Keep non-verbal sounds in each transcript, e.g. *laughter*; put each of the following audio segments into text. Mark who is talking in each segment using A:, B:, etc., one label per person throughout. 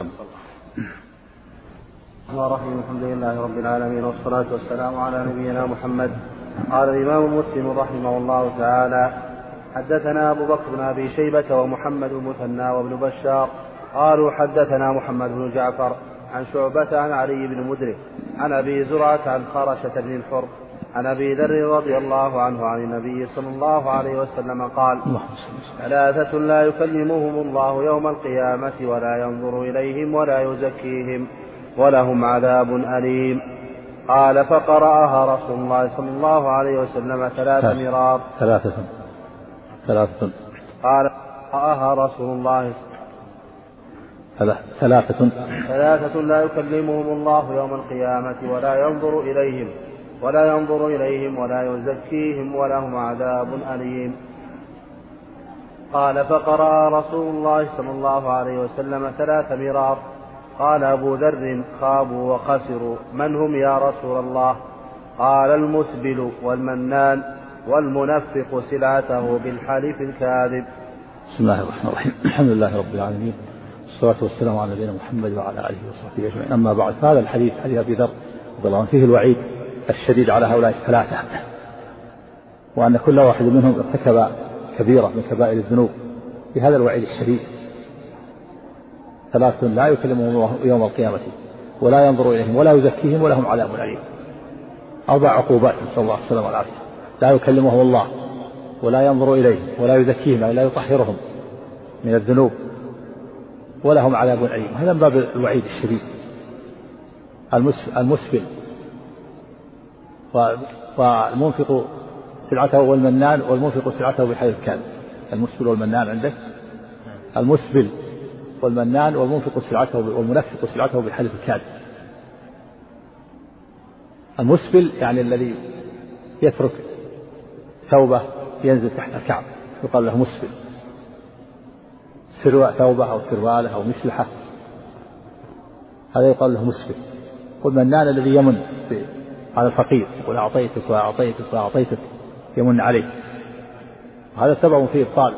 A: الرحمن الرحيم الحمد لله رب العالمين والصلاة والسلام على نبينا محمد قال الإمام مسلم رحمه الله تعالى حدثنا أبو بكر بن أبي شيبة ومحمد المثنى وابن بشار قالوا حدثنا محمد بن جعفر عن شعبة عن علي بن مدرك عن أبي زرعة عن خرشة بن الحر عن أبي ذر رضي الله عنه عن النبي صلى الله عليه وسلم قال ثلاثة لا يكلمهم الله يوم القيامة ولا ينظر إليهم ولا يزكيهم ولهم عذاب أليم. قال فقرأها رسول الله صلى الله عليه وسلم ثلاث مرار
B: ثلاثة. ثلاثة.
A: قال قرأها رسول الله.
B: ثلاثة.
A: ثلاثة لا يكلمهم الله يوم القيامة ولا ينظر إليهم. ولا ينظر إليهم ولا يزكيهم ولهم عذاب أليم. قال فقرأ رسول الله صلى الله عليه وسلم ثلاث مرار قال أبو ذر خابوا وخسروا. من هم يا رسول الله؟ قال المسبل والمنان والمنفق سلعته بالحلف الكاذب.
B: بسم الله الرحمن الرحيم. الحمد لله رب العالمين. والصلاة والسلام على نبينا محمد وعلى آله وصحبه أجمعين. أما بعد فهذا الحديث حديث أبي ذر رضي الله عنه فيه الوعيد الشديد على هؤلاء الثلاثة وأن كل واحد منهم ارتكب كبيرة من كبائر الذنوب بهذا الوعيد الشديد. ثلاثة لا يكلمهم يوم القيامة ولا ينظر إليهم ولا يزكيهم ولهم عذاب أليم. أربع عقوبات نسأل الله السلامة والعافية. لا يكلمهم الله ولا ينظر إليهم ولا يزكيهم يعني لا يطهرهم من الذنوب ولهم عذاب أليم. هذا من باب الوعيد الشديد. المسبل. والمنفق سلعته والمنان والمنفق سلعته بحيث كان. المسبل والمنان عندك؟ المسبل والمنان والمنفق سلعته والمنفق سلعته بالحلف الكاذب المسبل يعني الذي يترك ثوبه ينزل تحت الكعب يقال له مسبل. سروع ثوبه أو سرواله أو مسلحة هذا يقال له مسبل. والمنان الذي يمن على الفقير يقول أعطيتك وأعطيتك وأعطيتك يمن عليه هذا سبب في إبطال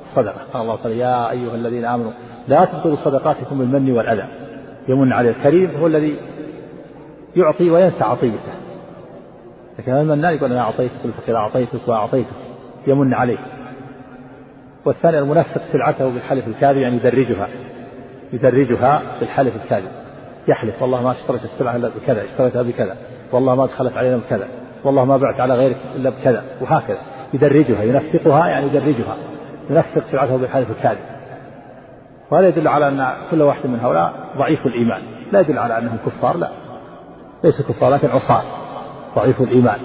B: الصدقة. قال الله تعالى يا أيها الذين آمنوا لا تبطلوا صدقاتكم بالمن والأذى. يمن عليه الكريم هو الذي يعطي وينسى عطيته. لكن المنان يقول أنا أعطيتك الفقير أعطيتك وأعطيتك يمن عليه والثاني المنفق سلعته بالحلف الكاذب يعني يدرجها. يدرجها بالحلف الكاذب. يحلف والله ما اشتريت السلعة إلا بكذا اشتريتها بكذا. والله ما دخلت علينا بكذا والله ما بعت على غيرك إلا بكذا وهكذا. يدرجها ينفقها يعني يدرجها. ينفق سلعته بالحلف الكاذب. وهذا يدل على أن كل واحد من هؤلاء ضعيف الإيمان. لا يدل على أنهم كفار لا. ليسوا كفار لكن عصاة. ضعيف الإيمان.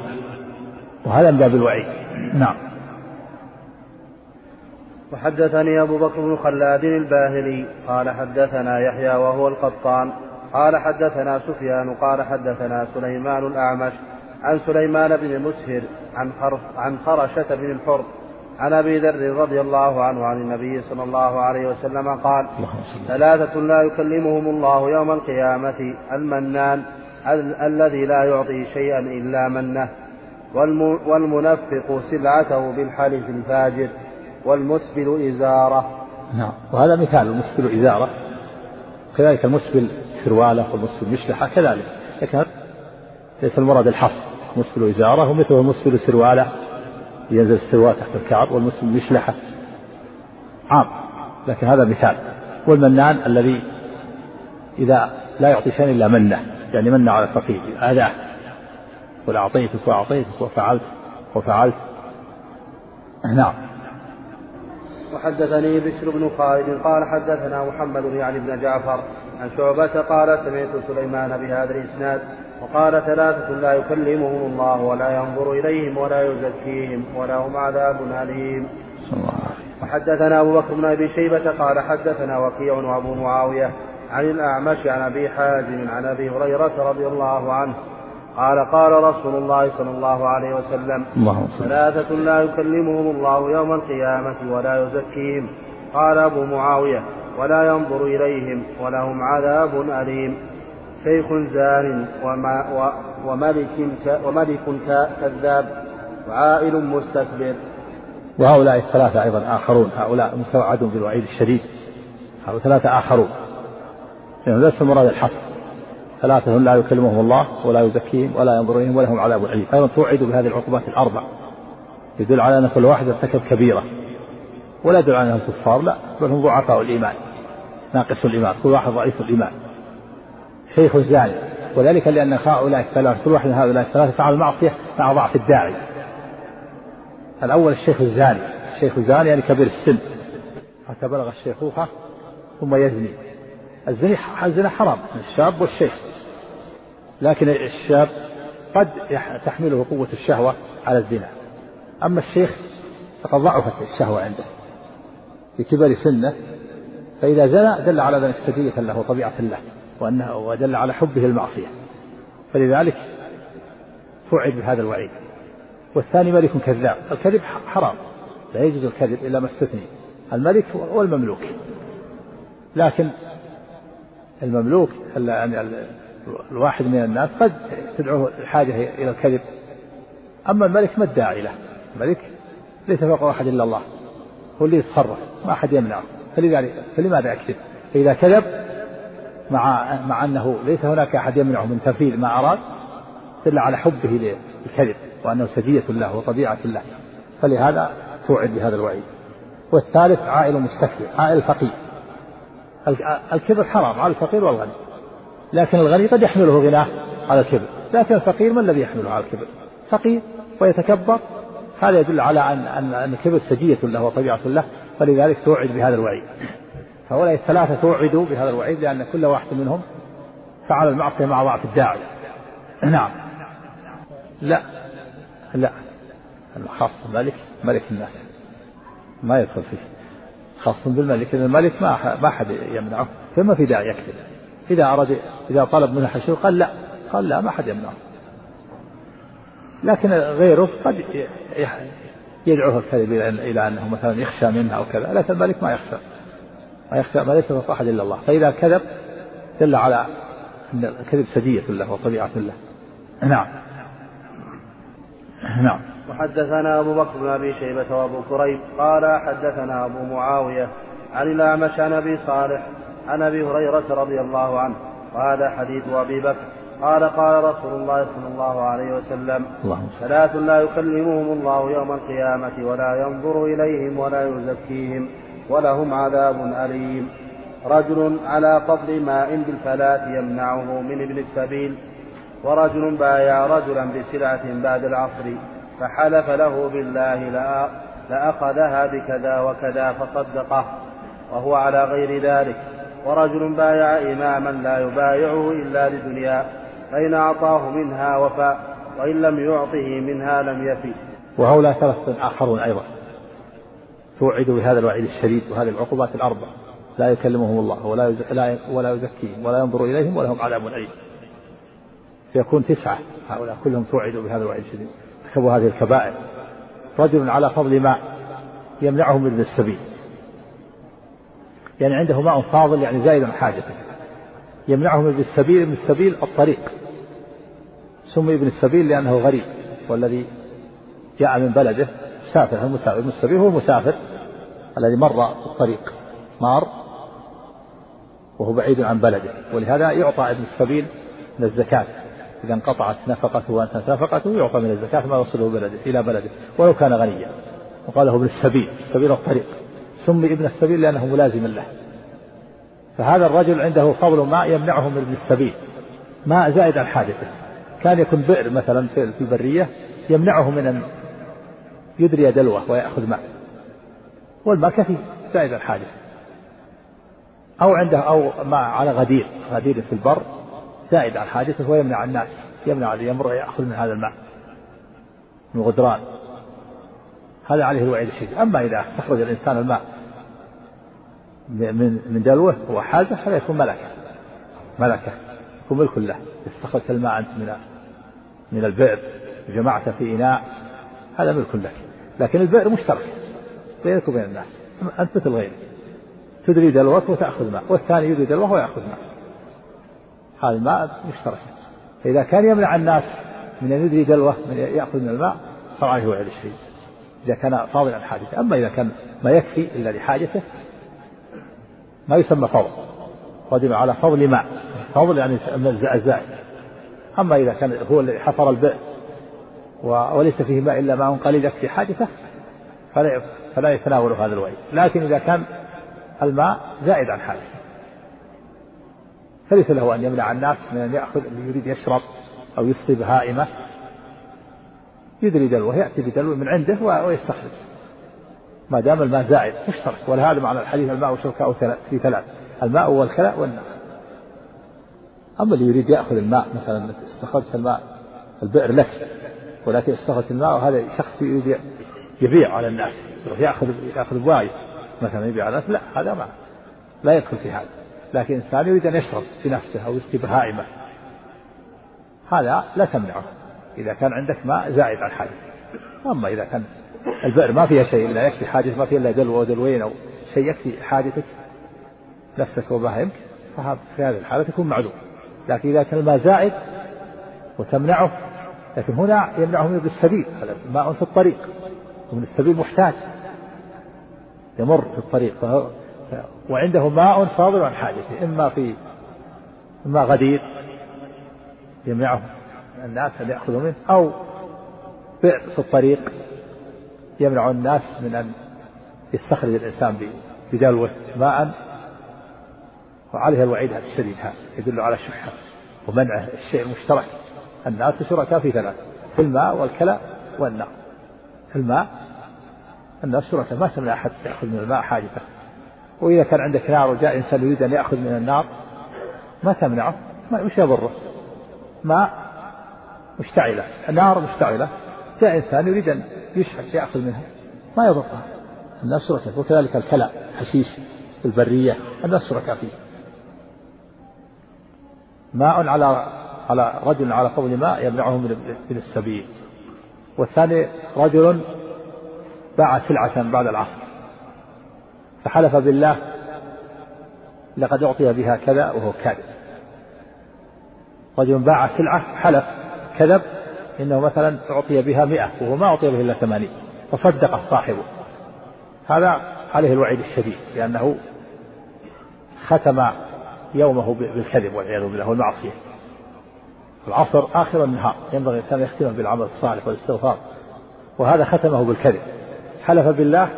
B: وهذا من باب الوعيد. نعم.
A: وحدثني أبو بكر بن خلاد الباهلي قال حدثنا يحيى وهو القطان. قال حدثنا سفيان قال حدثنا سليمان الأعمش عن سليمان بن مسهر عن عن خرشة بن الحر عن أبي ذر رضي الله عنه عن النبي صلى الله عليه وسلم قال ثلاثة لا يكلمهم الله يوم القيامة المنان الذي لا يعطي شيئا إلا منه والمنفق سلعته بالحلف الفاجر والمسبل إزارة.
B: نعم وهذا مثال المسبل إزارة. كذلك المسبل سرواله والمسبل مشلحة كذلك. لكن ليس المراد الحصر مسبل إزارة ومثله المسبل سرواله ينزل السروال تحت الكعب والمسلم مشلحة عام. لكن هذا مثال. والمنان الذي إذا لا يعطي شيئا إلا منه يعني من على الفقير أذاه قل أعطيتك وأعطيتك وفعلت وفعلت. نعم.
A: وحدثني بشر بن خالد قال حدثنا محمد يعني بن جعفر عن شعبة قال سمعت سليمان بهذا الإسناد وقال ثلاثة لا يكلمهم الله ولا ينظر إليهم ولا يزكيهم ولهم عذاب أليم. وحدثنا أبو بكر بن أبي شيبة قال حدثنا وكيع وأبو معاوية عن الأعمش عن أبي حازم عن أبي هريرة رضي الله عنه قال قال رسول الله صلى الله عليه وسلم ثلاثة لا يكلمهم الله يوم القيامة ولا يزكيهم. قال أبو معاوية ولا ينظر إليهم ولهم عذاب أليم. شيخ زان وما وملك وملك كذاب وعائل مستكبر.
B: وهؤلاء الثلاثة أيضا آخرون. هؤلاء متوعدون بالوعيد الشديد. هؤلاء ثلاثة آخرون. يعني ليس المراد الحصر ثلاثة لا يكلمهم الله ولا يزكيهم ولا ينظر إليهم ولهم عذاب أليم. أيضا توعد بهذه العقوبات الأربع. يدل على أن كل واحد ارتكب كبيرة. ولا يدل على أنهم كفار لا بل هم ضعفاء الإيمان ناقص الإيمان كل واحد ضعيف الإيمان. شيخ الزاني وذلك لأن هؤلاء الثلاثة كل واحد من هؤلاء الثلاثة فعل المعصية مع ضعف الداعي. الأول الشيخ الزاني الشيخ الزاني يعني كبير السن حتى بلغ الشيخوخة ثم يزني. الزنا الزنا حرام الشاب والشيخ. لكن الشاب قد تحمله قوة الشهوة على الزنا. أما الشيخ فقد ضعفت الشهوة عنده. في كبر سنه فإذا زنى دل على أن السجية له وطبيعة له وأنه ودل على حبه المعصية فلذلك فعل بهذا الوعيد. والثاني ملك كذاب. الكذب حرام. لا يجوز الكذب إلا ما استثني. الملك والمملوك. لكن المملوك يعني الواحد من الناس قد تدعوه الحاجة إلى الكذب. أما الملك ما الداعي له؟ الملك ليس فوق أحد إلا الله هو اللي يتصرف. ما أحد يمنعه فلذلك فلماذا يكذب؟ فإذا كذب مع مع أنه ليس هناك أحد يمنعه من تنفيذ ما أراد دل على حبه للكذب وأنه سجية له وطبيعة له. فلهذا توعد بهذا الوعيد. والثالث عائل مستكبر عائل فقير. الكبر حرام على الفقير والغني. لكن الغني قد يحمله غناه على الكبر. لكن الفقير ما الذي يحمله على الكبر؟ فقير ويتكبر. هذا يدل على أن أن الكبر سجية له وطبيعة له. فلذلك توعد بهذا الوعيد. هؤلاء الثلاثة توعدوا بهذا الوعيد لأن كل واحد منهم فعل المعصية مع ضعف الداعي. نعم. لا. لا. خاص الملك ملك الناس. ما يدخل فيه. خاص بالملك لأن الملك ما ما أحد يمنعه. فما في داعي يكذب. إذا أراد إذا طلب منه حشو قال لا. قال لا ما أحد يمنعه. لكن غيره قد يدعوه الكذب إلى أنه مثلا يخشى منه أو كذا لكن الملك ما يخشى. ما يخشى ما ليس فوق أحد إلا الله. فإذا كذب دل على أن الكذب سجية له وطبيعة له. نعم.
A: نعم. وحدثنا أبو بكر بن أبي شيبة وأبو كريب قال حدثنا أبو معاوية عن الأعمش عن أبي صالح عن أبي هريرة رضي الله عنه. وهذا حديث أبي بكر. قال قال رسول الله صلى الله عليه وسلم ثلاث لا يكلمهم الله يوم القيامة ولا ينظر إليهم ولا يزكيهم ولهم عذاب أليم. رجل على فضل ماء بالفلاة يمنعه من ابن السبيل ورجل بايع رجلا بسلعة بعد العصر فحلف له بالله لأخذها بكذا وكذا فصدقه وهو على غير ذلك. ورجل بايع إماما لا يبايعه إلا لدنيا فإن أعطاه منها وفى وإن لم يعطه منها لم يفي.
B: وهؤلاء ثلاثة آخرون أيضا. توعدوا بهذا الوعيد الشديد وهذه العقوبات الأربع. لا يكلمهم الله ولا ولا يزكيهم ولا ينظر إليهم ولهم عذاب أليم. فيكون تسعة هؤلاء كلهم توعدوا بهذا الوعيد الشديد. ارتكبوا هذه الكبائر. رجل على فضل ماء يمنعه من السبيل. يعني عنده ماء فاضل يعني زائد عن حاجته. يمنعه من السبيل ابن السبيل الطريق. سمي ابن السبيل لأنه غريب والذي جاء من بلده مسافر المسافر ابن السبيل هو المسافر الذي مر الطريق مار وهو بعيد عن بلده ولهذا يعطى ابن السبيل من الزكاة. إذا انقطعت نفقته وانتهت نفقته يعطى من الزكاة ما يوصله بلده إلى بلده ولو كان غنيا. وقال له ابن السبيل سبيل الطريق سمي ابن السبيل لأنه ملازم له. فهذا الرجل عنده فضل ماء يمنعه من ابن السبيل ماء زائد عن حاجته. كان يكون بئر مثلا في البرية يمنعه من أن يدري دلوه ويأخذ ماء والماء كثير زائد عن حاجته أو عنده أو ماء على غدير غدير في البر زائد عن حاجته ويمنع الناس يمنع الذي يمر يأخذ من هذا الماء من غدران. هذا عليه الوعيد الشديد. أما إذا استخرج الإنسان الماء من من دلوه وحازه هذا يكون ملكة. ملكة يكون ملك له استخرجت الماء أنت من من البئر وجمعته في إناء هذا ملك لك. لكن البئر مشترك بينك وبين الناس. أنت مثل غيرك تدري دلوك وتأخذ ماء والثاني يدري دلوه ويأخذ ماء. هذا الماء مشترك. فإذا كان يمنع الناس من أن يدري دلوه من يأخذ من الماء صار عليه وعد الشيء. إذا كان فاضلا عن حاجته. أما إذا كان ما يكفي إلا لحاجته ما يسمى فضل. رجل على فضل ماء. فضل يعني الزائد أما إذا كان هو الذي حفر البئر وليس فيه ماء إلا ماء قليل يكفي حاجته فلا فلا يتناول هذا الوعيد. لكن إذا كان الماء زائد عن حاجته فليس له أن يمنع الناس من أن يأخذ اللي يريد يشرب أو يسقي بهائمة يدري دلوه يأتي بدلو من عنده ويستخرج. ما دام الماء زائد مشترك. ولهذا معنى الحديث الماء وشركاء في ثلاث. الماء والكلاء والنار. أما اللي يريد يأخذ الماء مثلا استخرجت الماء البئر لك ولكن استخرجت الماء وهذا شخص يريد يبيع على الناس يأخذ يأخذ بوايد مثلا يبيع على الناس لا هذا ما لا يدخل في هذا. لكن إنسان يريد أن يشرب بنفسه أو يسقي بهائمة. هذا لا تمنعه. إذا كان عندك ماء زائد عن حاجة. أما إذا كان البئر ما فيها شيء لا يكفي حاجة ما فيها إلا دلو أو دلوين أو شيء يكفي حاجتك نفسك وبهائمك ففي هذه الحالة تكون معلوم لكن إذا كان الماء زائد وتمنعه لكن هنا يمنعه من السبيل ماء في الطريق ومن السبيل محتاج يمر في الطريق. وعنده ماء فاضل عن حاجته إما في إما غدير يمنعه الناس أن يأخذوا منه أو بئر في الطريق يمنع الناس من أن يستخرج الإنسان بدلوه ماء وعليه الوعيد الشديد هذا يدل على الشحة ومنعه الشيء المشترك. الناس شركاء في ثلاث في الماء والكلى والنار. في الماء الناس شركاء ما تمنع أحد يأخذ من الماء حاجته. وإذا كان عندك نار وجاء إنسان يريد أن يأخذ من النار ما تمنعه ما وش يضره؟ ماء مشتعلة نار مشتعلة جاء إنسان يريد أن يشعل يأخذ منها ما يضرها الناس شركاء وكذلك الكلى حشيش البرية الناس شركاء فيه. ماء على على رجل على فضل ماء يمنعه من من السبيل. والثاني رجل باع سلعة بعد العصر. فحلف بالله لقد أعطي بها كذا وهو كاذب. رجل باع سلعة حلف كذب إنه مثلا أعطي بها مئة وهو ما أعطي به إلا ثمانين. فصدق صاحبه. هذا عليه الوعيد الشديد لأنه ختم يومه بالكذب والعياذ بالله والمعصية. العصر آخر النهار. ينبغي الإنسان أن يختم بالعمل الصالح والاستغفار. وهذا ختمه بالكذب. حلف بالله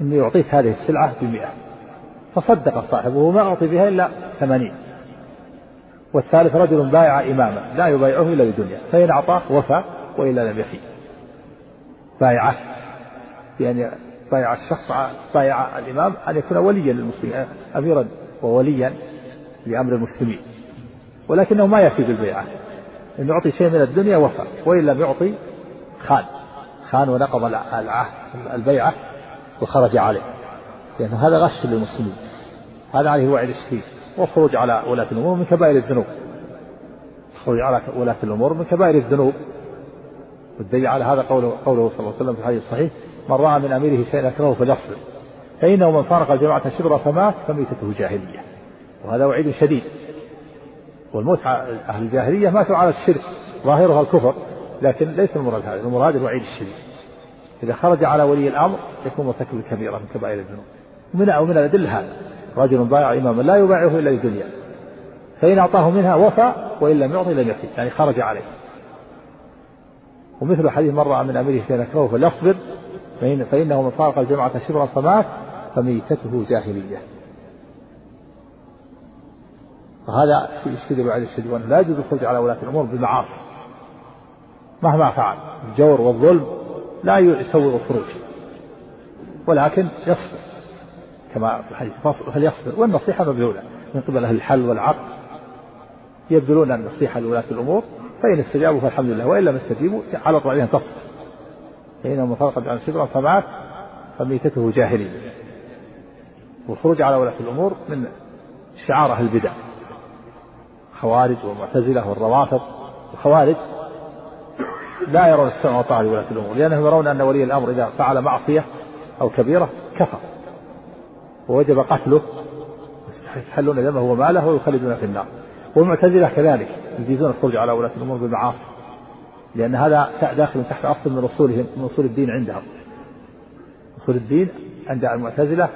B: إني أعطيت هذه السلعة بمئة. فصدق صاحبه وما أعطي بها إلا ثمانين. والثالث رجل بايع إماما لا يبايعه إلا لدنيا. فإن أعطاه وفى وإلا لم يفي بايعه يعني بايع الشخص بايع الإمام أن يكون وليا للمسلمين أميرا. ووليا لأمر المسلمين ولكنه ما يفي بالبيعة إن يعطي شيء من الدنيا وفى وإن لم يعطي خان خان ونقض العهد البيعة وخرج عليه لأن هذا غش للمسلمين هذا عليه وعد الشديد والخروج على ولاة الأمور من كبائر الذنوب الخروج على ولاة الأمور من كبائر الذنوب. والدليل على هذا قوله, قوله صلى الله عليه وسلم في الحديث الصحيح من رأى من أميره شيئا أكرهه فليصبر. فإنه من فارق الجماعة شبرا فمات فميتته جاهلية. وهذا وعيد شديد. والموت أهل الجاهلية ماتوا على الشرك ظاهرها الكفر لكن ليس المراد هذا المراد الوعيد الشديد. إذا خرج على ولي الأمر يكون مرتكب كبيرة من كبائر الذنوب. ومن أو من الأدلة هذا. رجل بايع إماما لا يبايعه إلا للدنيا فإن أعطاه منها وفى وإن لم يعطي لم يفي يعني خرج عليه. ومثل حديث مرة من أميره كان يكرهه فليصبر فإن فإنه من فارق الجماعة شبرا فمات فميتته جاهلية. وهذا في على الشديد وأنه لا يجوز الخروج على ولاة الأمور بالمعاصي. مهما فعل. الجور والظلم لا يسوغ الخروج. ولكن يصبر. كما في الحديث فليصبر والنصيحة مبذولة. من قبل أهل الحل والعقل يبذلون النصيحة لولاة الأمور فإن استجابوا فالحمد لله. وإن لم يستجيبوا على طول تصبر. فإنه من فرق عن شبرا فمات فميتته جاهلية. والخروج على ولاة الأمور من شعار أهل البدع. خوارج والمعتزلة والروافض. الخوارج لا يرون السمع والطاعة لولاة الأمور لأنهم يرون أن ولي الأمر إذا فعل معصية أو كبيرة كفر. ووجب قتله يستحلون دمه وماله ويخلدون في النار. والمعتزلة كذلك يجيزون الخروج على ولاة الأمور بالمعاصي لأن هذا داخل تحت أصل من أصولهم من أصول الدين عندهم. أصول الدين عند المعتزلة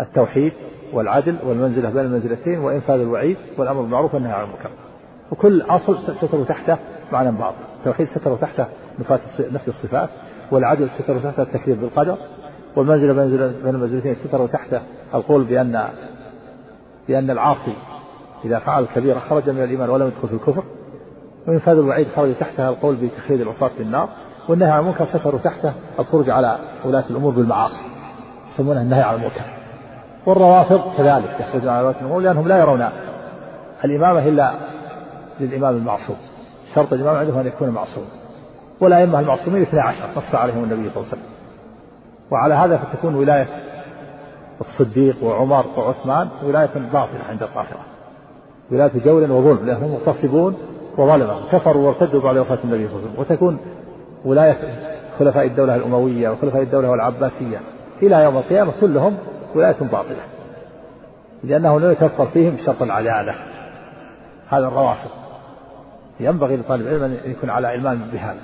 B: التوحيد والعدل والمنزلة بين المنزلتين وإنفاذ الوعيد والأمر بالمعروف والنهي عن المنكر. وكل أصل ستر تحته معنى باطل. التوحيد ستر تحته نفي الصفات والعدل ستر تحته التكذيب بالقدر والمنزلة بين المنزلتين ستر تحته القول بأن بأن العاصي إذا فعل الكبيرة خرج من الإيمان ولم يدخل في الكفر. وإنفاذ الوعيد خرج تحتها القول بتخليد العصاة في النار. والنهي عن المنكر ستر تحته الخروج على ولاة الأمور بالمعاصي يسمونها النهي عن المنكر. والروافض كذلك يخرجون على ولاة الأمور لأنهم لا يرون الإمامة إلا للإمام المعصوم. شرط الإمام عندهم أن يكون معصوم. والأئمة المعصومين اثنى عشر نص عليهم النبي صلى الله عليه وسلم. وعلى هذا فتكون ولاية الصديق وعمر وعثمان ولاية باطلة عند القاهرة. ولاية جور وظلم لأنهم مغتصبون وظلمة كفروا وارتدوا بعد وفاة النبي صلى الله عليه وسلم. وتكون ولاية خلفاء الدولة الأموية وخلفاء الدولة العباسية إلى يوم القيامة كلهم ولاية باطلة لأنه لا يتوفر فيهم شرط العدالة. هذا الروافض. ينبغي لطالب العلم أن يكون على علمان بهذا.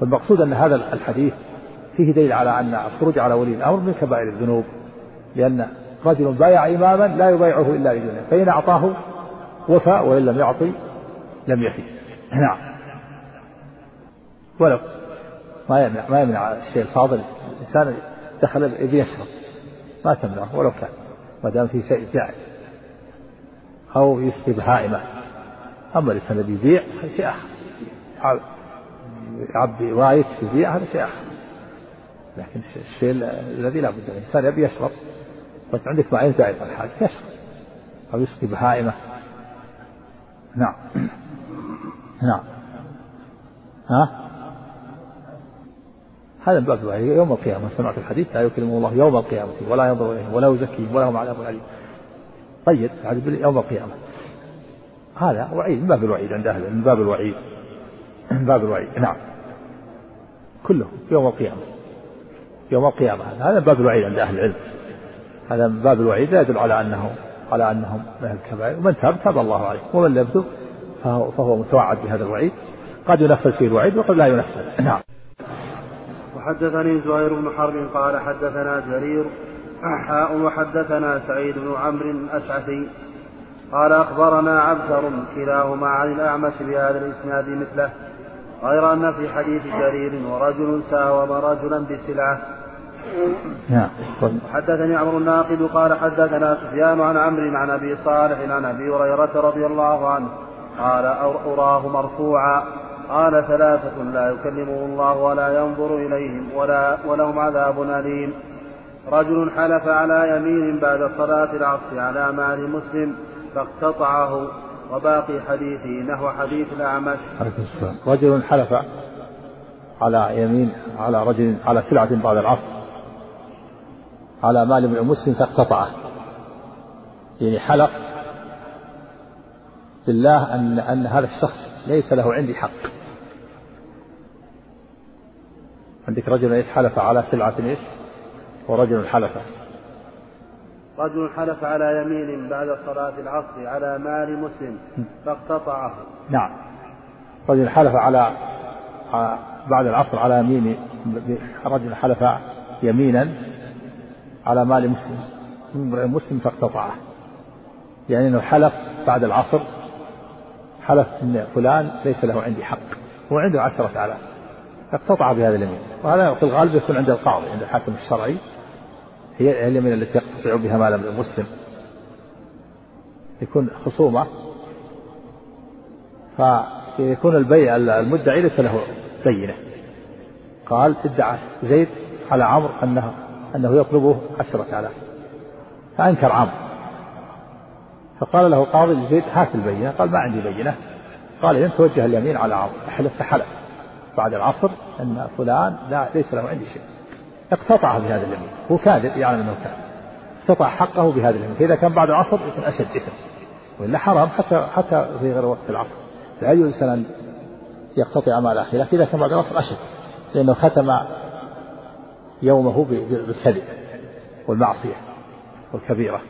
B: فالمقصود أن هذا الحديث فيه دليل على أن الخروج على ولي الأمر من كبائر الذنوب لأن رجل بايع إماما لا يبايعه إلا لدنيا فإن أعطاه وفى وإن لم يعطي لم يفي. نعم. ولو ما يمنع ما يمنع الشيء الفاضل الإنسان دخل يبي يشرب ما تمنعه ولو كان ما دام في شيء زائد أو يسقي بهائمة أما الإنسان الذي يبيع هذا شيء آخر. يعبي وايت يبيع هذا شيء آخر. لكن الشيء الذي لا بد الإنسان يبي يشرب وأنت عندك معين زائد على الحاجة يشرب. أو يسقي بهائمة نعم. نعم. ها؟ هذا من باب الوعيد يوم القيامة سمعت الحديث لا يكلمه الله يوم القيامة ولا ينظر إليهم ولا يزكيهم ولهم عذاب أليم طيب يوم القيامة. هذا وعيد من باب الوعيد عند أهل من باب الوعيد من باب الوعيد نعم. كله يوم القيامة. يوم القيامة هذا من باب الوعيد عند أهل العلم. هذا من باب الوعيد لا يدل على أنه على أنهم من الكبائر. ومن تاب تاب الله عليه. ومن لم يتب فهو, فهو متوعد بهذا الوعيد. قد ينفذ فيه الوعيد وقد لا ينفذ. نعم.
A: وحدثني زهير بن حرب قال حدثنا جرير حاء وحدثنا سعيد بن عمرو الأشعثي قال أخبرنا عبثر كلاهما عن الأعمش بهذا الإسناد مثله غير أن في حديث جرير ورجل ساوم رجلا بسلعة. نعم حدثني عمرو الناقد قال حدثنا سفيان عن عمرو عن أبي صالح عن أبي هريرة رضي الله عنه قال أرآه مرفوعا. قال ثلاثة لا يكلمهم الله ولا ينظر إليهم ولا ولهم عذاب أليم. رجل حلف على يمين بعد صلاة العصر على مال مسلم فاقتطعه. وباقي حديثه نحو حديث الأعمش.
B: رجل حلف على يمين على رجل على سلعة بعد العصر على مال من مسلم فاقتطعه. يعني حلف بالله أن أن هذا الشخص ليس له عندي حق. عندك رجل حلف على سلعة إيش؟ ورجل حلف
A: رجل حلف على يمين بعد صلاة العصر على مال مسلم فاقتطعه.
B: نعم. رجل حلف على بعد العصر على يمين رجل حلف يمينا على مال مسلم. امرئ مسلم فاقتطعه. يعني إنه حلف بعد العصر حلف إن فلان ليس له عندي حق. هو عنده عشرة آلاف. اقتطع بهذا اليمين. وهذا في الغالب يكون عند القاضي عند الحاكم الشرعي. هي اليمين التي يقتطع بها مال المسلم. يكون خصومة. فيكون البيع المدعي ليس له بينة. قال ادعى زيد على عمرو أنه أنه يطلبه عشرة آلاف. فأنكر عمرو. فقال له قاضي لزيد هات البينة. قال ما عندي بينة. قال إذا توجه اليمين على عمرو. أحلف فحلف. بعد العصر أن فلان لا ليس له عندي شيء. اقتطع بهذا اليمين. هو كاذب يعلم أنه كاذب اقتطع حقه بهذا اليمين. فإذا كان بعد العصر يكون أشد إثم. وإلا حرام حتى حتى في غير وقت العصر. لا يجوز أن يقتطع مال أخيه لكن إذا كان بعد العصر أشد. لأنه ختم يومه بالكذب والمعصية والكبيرة.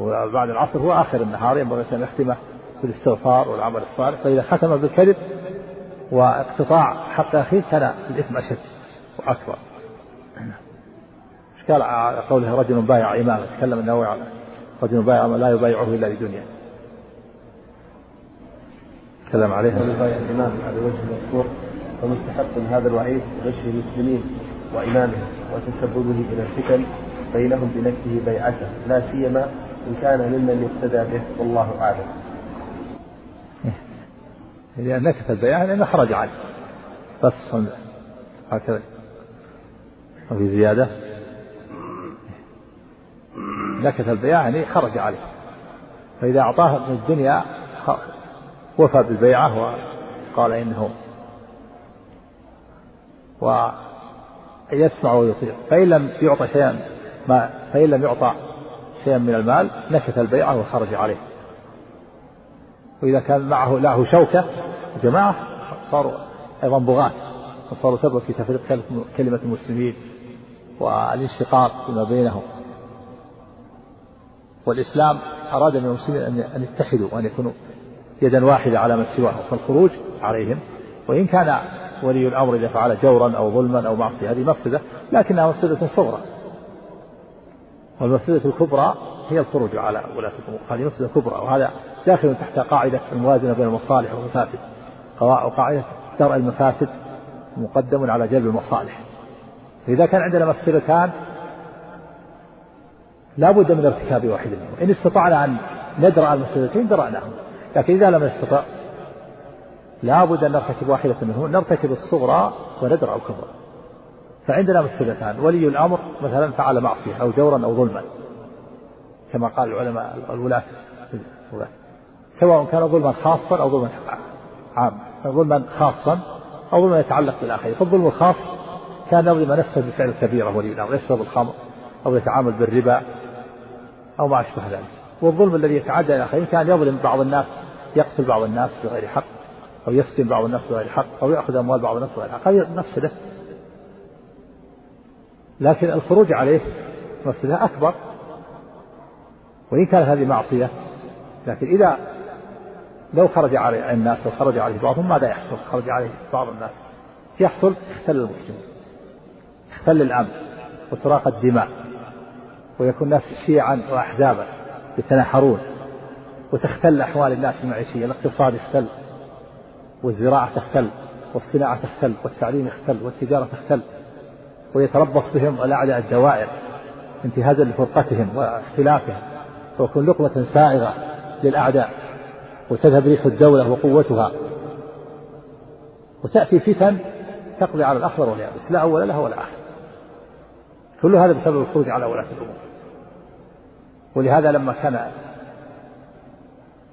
B: وبعد العصر هو آخر النهار ينبغي أن يختمه بالاستغفار والعمل الصالح. فإذا ختم بالكذب واقتطاع حق أخيه كان الإثم أشد وأكبر. قال؟ على قوله رجل بايع إمامه تكلم على رجل بايع لا يبايعه إلا لدنيا. تكلم عليها.
A: يبايع الإمام على وجه المذكور فمستحق هذا الوعيد غش المسلمين وإمامهم وتسببه إلى الفتن بينهم بنكته بيعته. لا سيما إن كان ممن يقتدى به. والله أعلم.
B: لأن نكت البيعة لأنه خرج عنه. بس هكذا. وفي زيادة. نكت البيعة يعني خرج عليه. فإذا أعطاه من الدنيا وفى بالبيعة وقال إنه ويسمع ويطيع. فإن لم يعطى شيئا ما فإن لم يعطى شيئا من المال نكث البيعة وخرج عليه. وإذا كان معه له شوكة جماعة صاروا أيضا بغاة وصاروا سبب في تفريق كلمة المسلمين والانشقاق فيما بينهم. والإسلام أراد من المسلمين أن يتحدوا وأن يكونوا يدا واحدة على من سواهم فالخروج عليهم. وإن كان ولي الأمر إذا فعل جورا أو ظلما أو معصية هذه مفسدة لكنها مفسدة صغرى. والمفسدة الكبرى هي الخروج على ولاة الأمور هذه مفسدة كبرى وهذا داخل تحت قاعدة الموازنة بين المصالح والمفاسد. وقاعدة درء المفاسد مقدم على جلب المصالح. فإذا كان عندنا مفسدتان لا بد من ارتكاب واحد منهم. إن استطعنا أن ندرأ المفسدتين درأناهم. لكن إذا لم نستطع لا بد أن نرتكب واحدة منهم نرتكب الصغرى وندرأ الكبرى. فعندنا مفسدتان. ولي الأمر مثلا فعل معصية أو جورا أو ظلما. كما قال العلماء الولاة. سواء كان ظلما خاصا أو ظلما عاما. ظلما خاصا أو ظلما يتعلق بالآخرين. فالظلم الخاص كان يظلم نفسه بفعل كبيرة ولي الأمر يشرب الخمر أو يتعامل بالربا أو ما أشبه ذلك. والظلم الذي يتعدى إلى الآخرين كان يظلم بعض الناس يقتل بعض الناس بغير حق أو يسجن بعض الناس بغير حق أو يأخذ أموال بعض الناس بغير حق. هذه مفسدة لكن الخروج عليه مفسدة أكبر. وإن كانت هذه معصية لكن إذا لو خرج عليه الناس أو خرج عليه بعضهم ماذا يحصل؟ خرج عليه بعض الناس. يحصل اختل المسلمين اختل الأمن وتراق الدماء ويكون الناس شيعا وأحزابا يتناحرون وتختل أحوال الناس المعيشية. الاقتصاد يختل والزراعة تختل والصناعة تختل والتعليم يختل والتجارة تختل ويتربص بهم الأعداء الدوائر انتهازا لفرقتهم واختلافهم ويكون لقمة سائغة للأعداء. وتذهب ريح الدولة وقوتها. وتأتي فتن تقضي على الأخضر واليابس لا أول لها ولا آخر. كل هذا بسبب الخروج على ولاة الأمور. ولهذا لما كان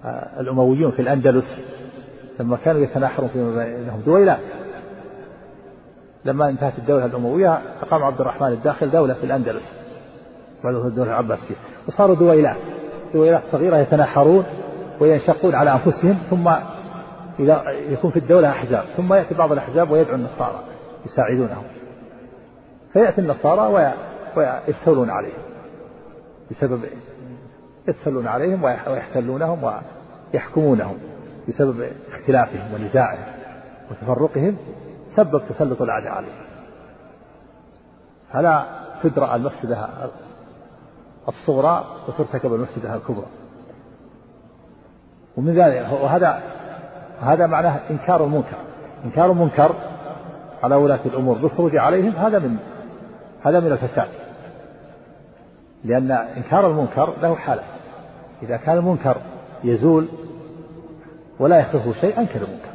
B: آه، الأمويون في الأندلس لما كانوا يتناحرون فيما بينهم دويلات. لما انتهت الدولة الأموية أقام عبد الرحمن الداخل دولة في الأندلس. بعد الدولة العباسية. وصاروا دويلات. دويلات صغيرة يتناحرون. وينشقون على أنفسهم ثم إذا يكون في الدولة أحزاب ثم يأتي بعض الأحزاب ويدعو النصارى يساعدونهم. فيأتي النصارى ويستولون عليهم. بسبب يستولون عليهم ويحتلونهم ويحكمونهم بسبب اختلافهم ونزاعهم وتفرقهم سبب تسلط الأعداء عليهم. فلا تدرأ المفسدة الصغرى وترتكب المفسدة الكبرى. ومن ذلك وهذا هذا معناه إنكار المنكر. إنكار المنكر على ولاة الأمور بالخروج عليهم هذا من هذا من الفساد. لأن إنكار المنكر له حالة. إذا كان المنكر يزول ولا يخلفه شيء أنكر المنكر.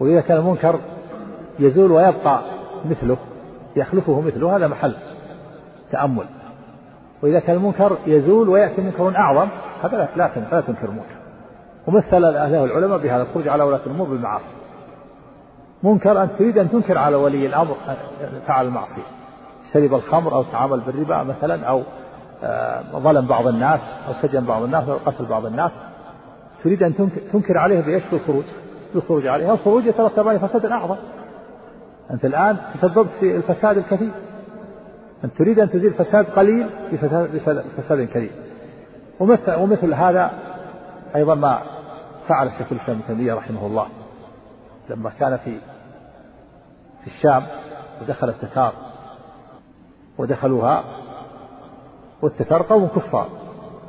B: وإذا كان المنكر يزول ويبقى مثله يخلفه مثله هذا محل تأمل. وإذا كان المنكر يزول ويأتي منكر أعظم هذا لا لا تنكر المنكر. ومثل له العلماء بهذا الخروج على ولاة الأمور بالمعاصي. منكر أن تريد أن تنكر على ولي الأمر فعل المعصية. شرب الخمر أو تعامل بالربا مثلا أو آه، ظلم بعض الناس أو سجن بعض الناس أو قتل بعض الناس. تريد أن تنكر عليه بإيش بالخروج بالخروج عليه. الخروج يترتب عليه فساد أعظم. أنت الآن تسببت في الفساد الكثير. أنت تريد أن تزيل فساد قليل بفساد كثير ومثل, ومثل هذا أيضا ما فعل الشيخ الإسلام ابن تيمية رحمه الله. لما كان في في الشام ودخل التتار ودخلوها والتتار قوم كفار.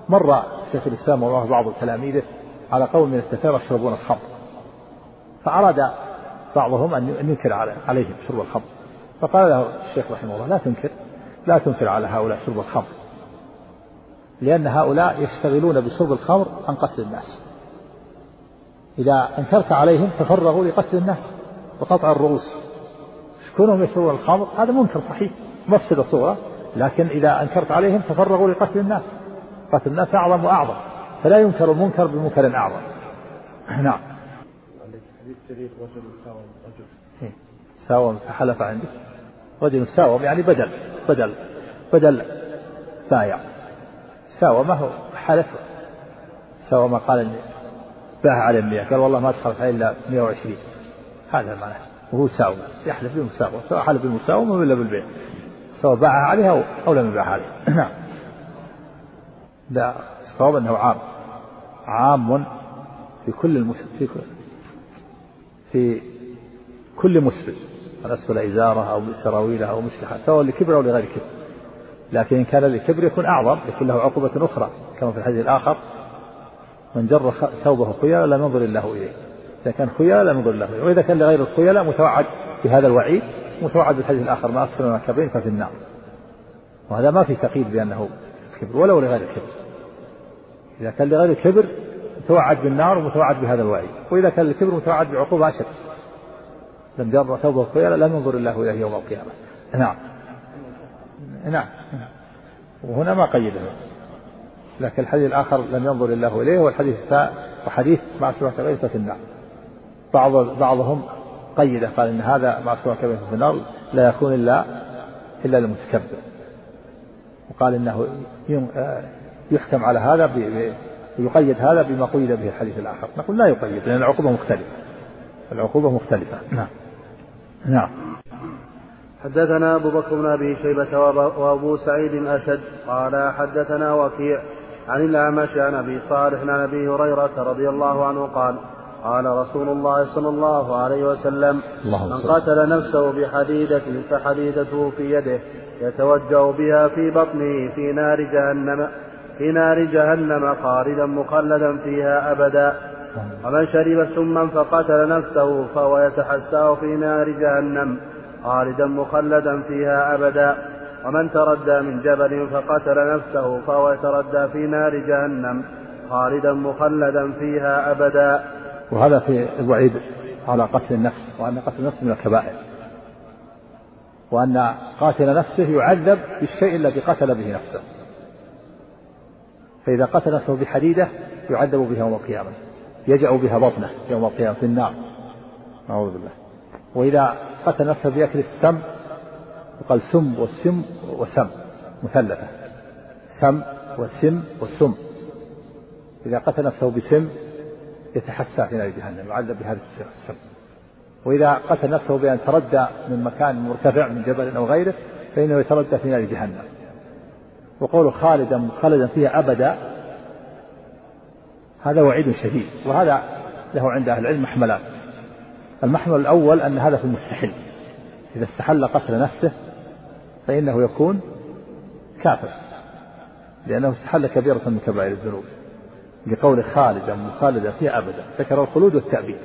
B: مر شيخ الإسلام والله بعض تلاميذه على قوم من التتار يشربون الخمر. فأراد بعضهم أن ينكر عليهم شرب الخمر. فقال له الشيخ رحمه الله لا تنكر لا تنكر على هؤلاء شرب الخمر. لأن هؤلاء يشتغلون بشرب الخمر عن قتل الناس. إذا أنكرت عليهم تفرغوا لقتل الناس وقطع الرؤوس. كونهم يشربون الخمر هذا منكر صحيح مفسدة صورة لكن إذا أنكرت عليهم تفرغوا لقتل الناس. قتل الناس أعظم وأعظم فلا ينكر المنكر بمنكر أعظم. *clears throat* نعم. ساوم فحلف عندي. رجل ساوم يعني بدل بدل بدل بايع. ساوم ما هو حلف. ساوم قال إني باع على 100 قال والله ما دخلت عليه إلا 120 هذا معناه وهو ساوم يحلف بالمساومة سواء حلف بالمساومة ولا بالبيع. سواء باعها عليها أو لم يباعها عليه *clears throat* نعم. لا الصواب أنه عام. عام في كل المس... في كل في كل مسلم. من أسفل إزارة أو سراويله أو مسلحة سواء لكبر أو لغير كبر. لكن إن كان لكبر يكون أعظم يكون له عقوبة أخرى كما في الحديث الآخر من جر ثوبه خيالا لم ينظر الله إليه. إذا كان خيالا لم ينظر الله إليه. وإذا كان لغير الخيلاء متوعد بهذا الوعيد متوعد بالحديث الآخر ما أسفل من الكبرين ففي النار. وهذا ما في تقييد بأنه كبر ولو لغير الكبر. إذا كان لغير الكبر متوعد بالنار ومتوعد بهذا الوعيد. وإذا كان الكبر متوعد بعقوبة أشد. لم جر ثوبه خيالا لم ينظر الله إليه يوم القيامة. نعم. نعم. وهنا ما قيده. لكن الحديث الآخر لم ينظر الله إليه والحديث وحديث مع سورة غير في النار. بعض بعضهم قيده قال إن هذا مع سورة في النار لا يكون الا إلا للمتكبر وقال إنه يحكم على هذا يقيد هذا بما قيد به الحديث الآخر. نقول لا يقيد لأن العقوبة مختلفة. العقوبة مختلفة. نعم. نعم.
A: حدثنا أبو بكر بن أبي شيبة وأبو سعيد أسد قال حدثنا وكيع عن الأعمش عن أبي صالح عن أبي هريرة رضي الله عنه قال قال رسول الله صلى الله عليه وسلم من قتل نفسه بحديدة فحديدته في يده يتوجه بها في بطنه في نار جهنم في نار جهنم خالدا مخلدا فيها أبدا ومن شرب سما فقتل نفسه فهو يتحساه في نار جهنم. خالدا مخلدا فيها أبدا. ومن تردى من جبل فقتل نفسه فهو يتردى في نار جهنم. خالدا مخلدا فيها أبدا.
B: وهذا في الوعيد على قتل النفس وأن قتل النفس من الكبائر. وأن قاتل نفسه يعذب بالشيء الذي قتل به نفسه. فإذا قتل نفسه بحديدة يعذب بها يوم القيامة. يجأ بها بطنه يوم القيامة في النار. أعوذ بالله. وإذا قتل نفسه بأكل السم يقال سم والسم وسم مثلثة. سم والسم والسم إذا قتل نفسه بسم يتحسى في نار جهنم يعذب بهذا السم وإذا قتل نفسه بأن تردى من مكان مرتفع من جبل أو غيره فإنه يتردى في نار جهنم. وقول خالدا خالدا فيها أبدا هذا وعيد شديد وهذا له عند أهل العلم محملان المحمل الأول أن هذا في المستحل إذا استحل قتل نفسه فإنه يكون كافر. لأنه استحل كبيرة من كبائر الذنوب. لقول خالدا مخالدا فيها أبدا ذكر الخلود والتأبيد.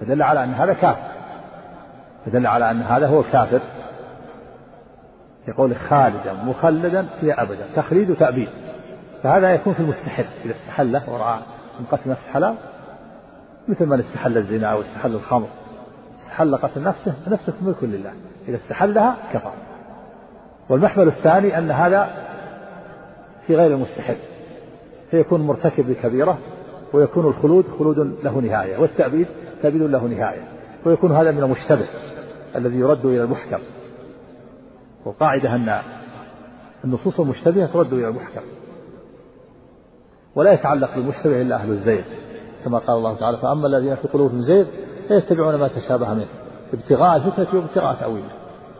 B: فدل على أن هذا كافر. فدل على أن هذا هو كافر يقول خالدا مخلدا فيها أبدا تخليد وتأبيد. فهذا يكون في المستحل إذا استحله ورأى من قتل نفس حلال مثل من استحل الزنا أو استحل الخمر. استحل قتل نفسه فنفسه ملك لله. إذا استحلها كفر. والمحمل الثاني أن هذا في غير المستحل فيكون مرتكب لكبيرة ويكون الخلود خلود له نهاية والتأبيد تأبيد له نهاية. ويكون هذا من المشتبه الذي يرد إلى المحكم. وقاعدة أن النصوص المشتبهة ترد إلى المحكم. ولا يتعلق بالمشتبه إلا أهل الزيغ كما قال الله تعالى فأما الذين في قلوبهم زيغ فيتبعون ما تشابه منه. ابتغاء الفتنة وابتغاء تأويله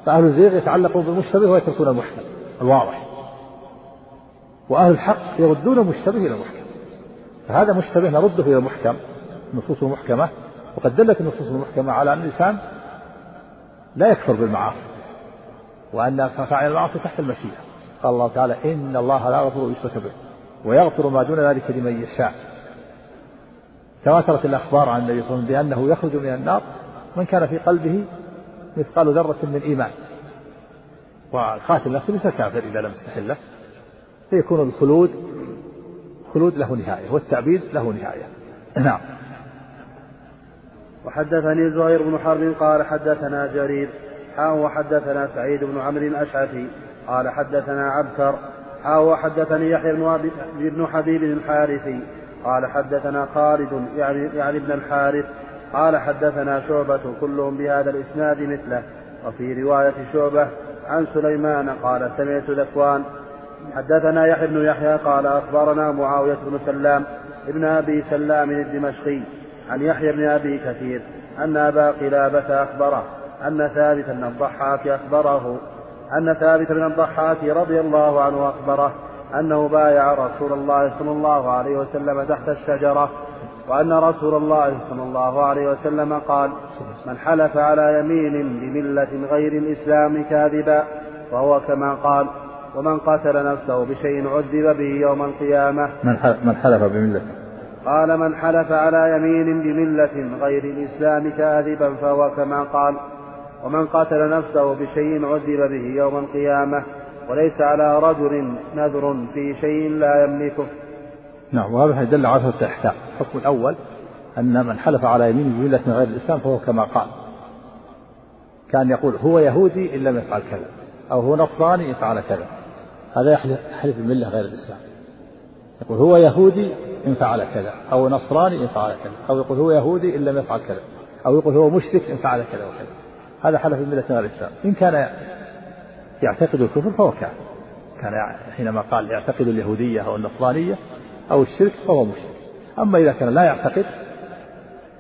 B: فأهل الزيغ يتعلقون بالمشتبه ويتركون المحكم. الواضح. وأهل الحق يردون المشتبه إلى المحكم. فهذا مشتبه نرده إلى المحكم. النصوص المحكمة. وقد دلت النصوص المحكمة على أن الإنسان لا يكفر بالمعاصي. وأن فاعل المعاصي تحت المشيئة. قال الله تعالى إن الله لا يغفر يشرك به. ويغفر ما دون ذلك لمن يشاء. تواترت الأخبار عن النبي صلى الله عليه وسلم بأنه يخرج من النار من كان في قلبه مثقال ذرة من إيمان. وقاتل نفسه مثل كافر إذا لم يستحله فيكون الخلود خلود له نهاية والتعبيد له نهاية. نعم.
A: وحدثني زهير بن حرب قال حدثنا جرير حا وحدثنا سعيد بن عمرو الأشعثي قال حدثنا عبكر حا وحدثني يحيى بن حبيب الحارثي قال حدثنا خالد يعني, يعني ابن الحارث قال حدثنا شعبة كلهم بهذا الإسناد مثله. وفي رواية شعبة عن سليمان قال سمعت ذكوان. حدثنا يحيى بن يحيى قال أخبرنا معاوية بن سلام ابن أبي سلام الدمشقي عن يحيى بن أبي كثير أن أبا قلابة أخبره أن ثابت بن الضحاك أخبره أن ثابت بن الضحاك رضي الله عنه أخبره أنه بايع رسول الله صلى الله عليه وسلم تحت الشجرة وأن رسول الله صلى الله عليه وسلم قال من حلف على يمين بملة غير الإسلام كاذبا وهو كما قال ومن قتل نفسه بشيء عذب به يوم القيامة.
B: من حلف بملة.
A: قال من حلف على يمين بملة غير الإسلام كاذبا فهو كما قال ومن قتل نفسه بشيء عذب به يوم القيامة. وليس على رجل نذر في شيء لا يملكه.
B: نعم وهذا يدل على ثلاثة أحكام. الحكم الأول أن من حلف على يمين بملة غير الإسلام فهو كما قال. كان يقول هو يهودي إن لم يفعل كذا أو هو نصراني إن فعل كذا. هذا يحلف بالملة غير الإسلام. يقول هو يهودي إن فعل كذا أو نصراني إن فعل كذا أو يقول هو يهودي إن لم يفعل كذا أو يقول هو مشرك إن فعل كذا وكذا. هذا حلف بالملة غير الإسلام. إن كان يعتقد الكفر فهو كافر. كان حينما قال يعتقد اليهودية أو النصرانية أو الشرك فهو مشرك. أما إذا كان لا يعتقد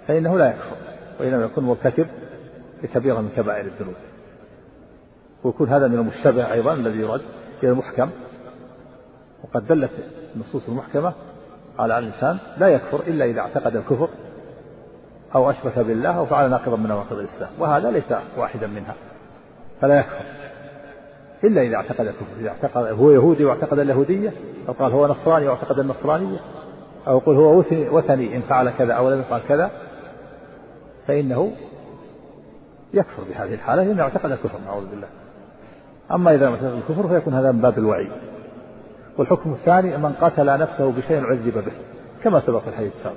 B: فإنه لا يكفر وإنما يكون مرتكب لكبيرة من كبائر الذنوب. ويكون هذا من المشتبه أيضا الذي يرد إلى المحكم. وقد دلت النصوص المحكمة على أن الإنسان لا يكفر إلا إذا اعتقد الكفر أو أشرك بالله أو فعل ناقضا من نواقض الإسلام. وهذا ليس واحدا منها فلا يكفر. إلا إذا اعتقد إذا اعتقد هو يهودي واعتقد اليهودية أو قال هو نصراني واعتقد النصرانية أو يقول هو وثني إن فعل كذا أو لم يفعل كذا فإنه يكفر بهذه الحالة لأنه اعتقد الكفر نعوذ بالله. أما إذا لم يعتقد الكفر فيكون هذا من باب الوعيد والحكم الثاني من قتل نفسه بشيء عذب به كما سبق في الحديث السابق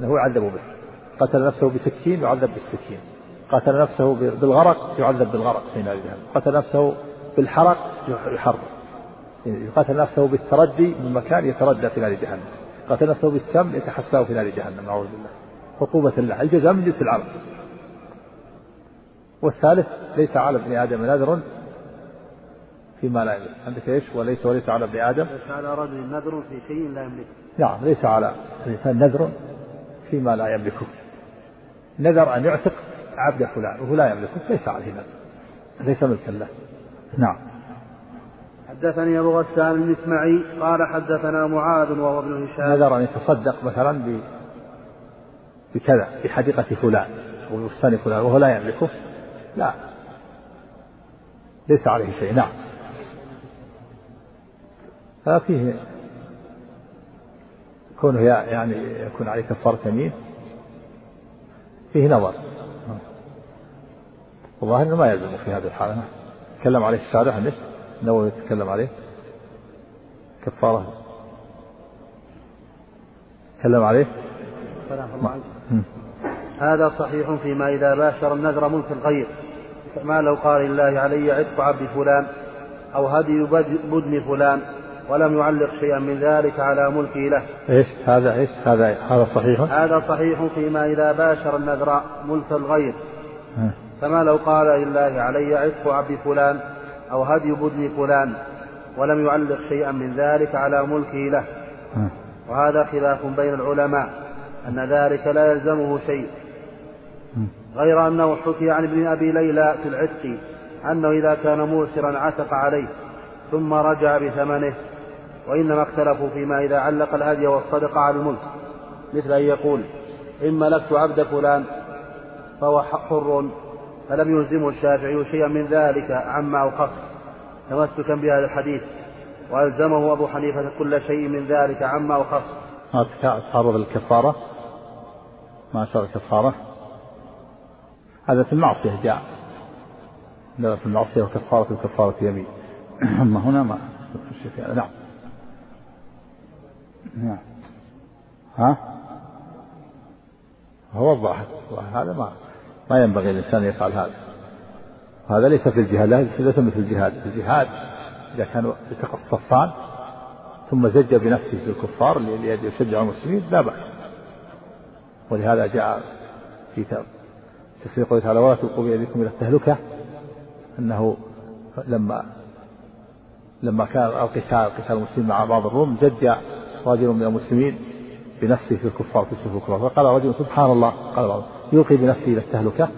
B: أنه يعذب به. قتل نفسه بسكين يعذب بالسكين. قتل نفسه بالغرق يعذب بالغرق في نار قتل نفسه بالحرق يحرق يقتل نفسه بالتردي من مكان يتردى في نار جهنم. قتل نفسه بالسم يتحساه في نار جهنم نعوذ بالله. عقوبة الله الجزاء من جنس العمل والثالث ليس على ابن آدم نذر فيما لا يملك عندك إيش؟ وليس وليس على ابن آدم.
A: ليس على رجل نذر في شيء لا يملكه.
B: نعم ليس على الإنسان نذر فيما لا يملكه. نذر أن يعتق عبد فلان وهو لا يملكه ليس عليه نذر. ليس ملكا له. نعم.
A: حدثني أبو غسان المسمعي قال حدثنا معاذ وهو ابن هشام.
B: نذر أن يتصدق مثلا ب بكذا بحديقة فلان أو بستان فلان وهو لا يملكه؟ لا. ليس عليه شيء نعم. ففيه كونه يعني يكون عليه كفارة يمين. فيه نظر. والله إنه ما يلزم في هذه الحالة. تكلم عليه الشارع ليش؟ النووي يتكلم عليه. كفارة. تكلم عليه.
A: هذا صحيح فيما إذا باشر النذر ملك الغير. كما لو قال الله علي عتق عبد فلان أو هدي بدن فلان ولم يعلق شيئا من ذلك على ملكه له.
B: إيش؟ هذا إيش؟ هذا هذا صحيح؟
A: هذا صحيح فيما إذا باشر النذر ملك الغير. كما لو قال لله علي عتق عبد فلان أو هدي بدن فلان ولم يعلق شيئا من ذلك على ملكه له. وهذا خلاف بين العلماء أن ذلك لا يلزمه شيء. غير أنه حكي عن ابن أبي ليلى في العتق أنه إذا كان موسرا عتق عليه ثم رجع بثمنه وإنما اختلفوا فيما إذا علق الهدي والصدقة على الملك. مثل أن يقول إن ملكت عبد فلان فهو حر فلم يلزمه الشافعي شيئا من ذلك عما أوقف تمسكا بهذا الحديث. وألزمه أبو حنيفة كل شيء من ذلك عما وخص
B: ما تعرض الكفارة. ما صار الكفارة هذا في المعصية جاء. في المعصية وكفارة الكفارة يمين. *clears throat* أما هنا ما نعم. نعم. ها؟ هو الظاهر هذا ما ما ينبغي الإنسان يفعل هذا. هذا ليس في الجهاد ليس مثل الجهاد. الجهاد إذا كان التقى الصفان ثم زج بنفسه في الكفار ليشجع المسلمين لا بأس. ولهذا جاء في تفسير قوله تعالى ولا تلقوا بأيديكم إلى التهلكة. أنه لما لما كان القتال قتال المسلمين مع بعض الروم زج رجل من المسلمين بنفسه في الكفار في صفوف الكفار فقال رجل سبحان الله. قال بعض يلقي بنفسه إلى التهلكة.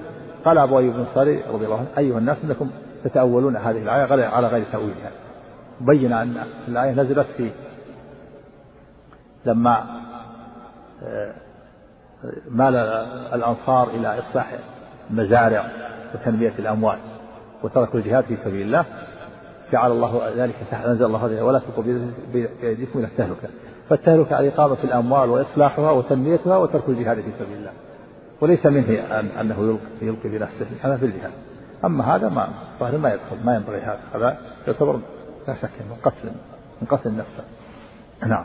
B: قال أبو أيوب بن صالح رضي الله عنه أيها الناس إنكم تتأولون هذه الآية على غير تأويلها. بين أن الآية نزلت في لما آه، مال الأنصار إلى إصلاح المزارع وتنمية الأموال وتركوا الجهاد في سبيل الله. جعل الله ذلك تحت أنزل الله هذه ولا تلقوا بايديكم إلى التهلكة. فالتهلكة الإقامة في الأموال وإصلاحها وتنميتها وترك الجهاد في سبيل الله. وليس منه أن أنه يلقي, بنفسه. هذا في الجهاد. أما هذا ما ظاهر ما يدخل ما ينبغي هذا. هذا يعتبر لا شك من قتل من قتل النفس نعم.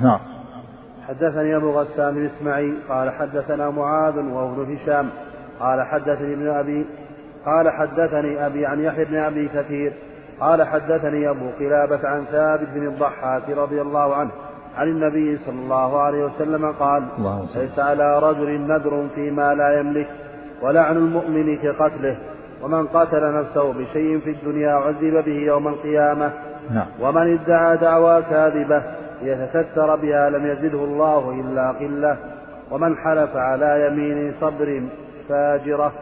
A: نعم. حدثني أبو غسان بن إسماعيل قال حدثنا معاذ وابن هشام قال حدثني ابن ابي قال حدثني أبي عن يحيى بن أبي كثير قال حدثني أبو قلابة عن ثابت بن الضحاك رضي الله عنه عن النبي صلى الله عليه وسلم قال ليس على رجل نذر فيما لا يملك ولعن المؤمن كقتله ومن قتل نفسه بشيء في الدنيا عذب به يوم القيامة نعم. ومن ادعى دعوى كاذبة ليتكثر بها لم يزده الله إلا قلة ومن حلف على يمين صبر فاجرة.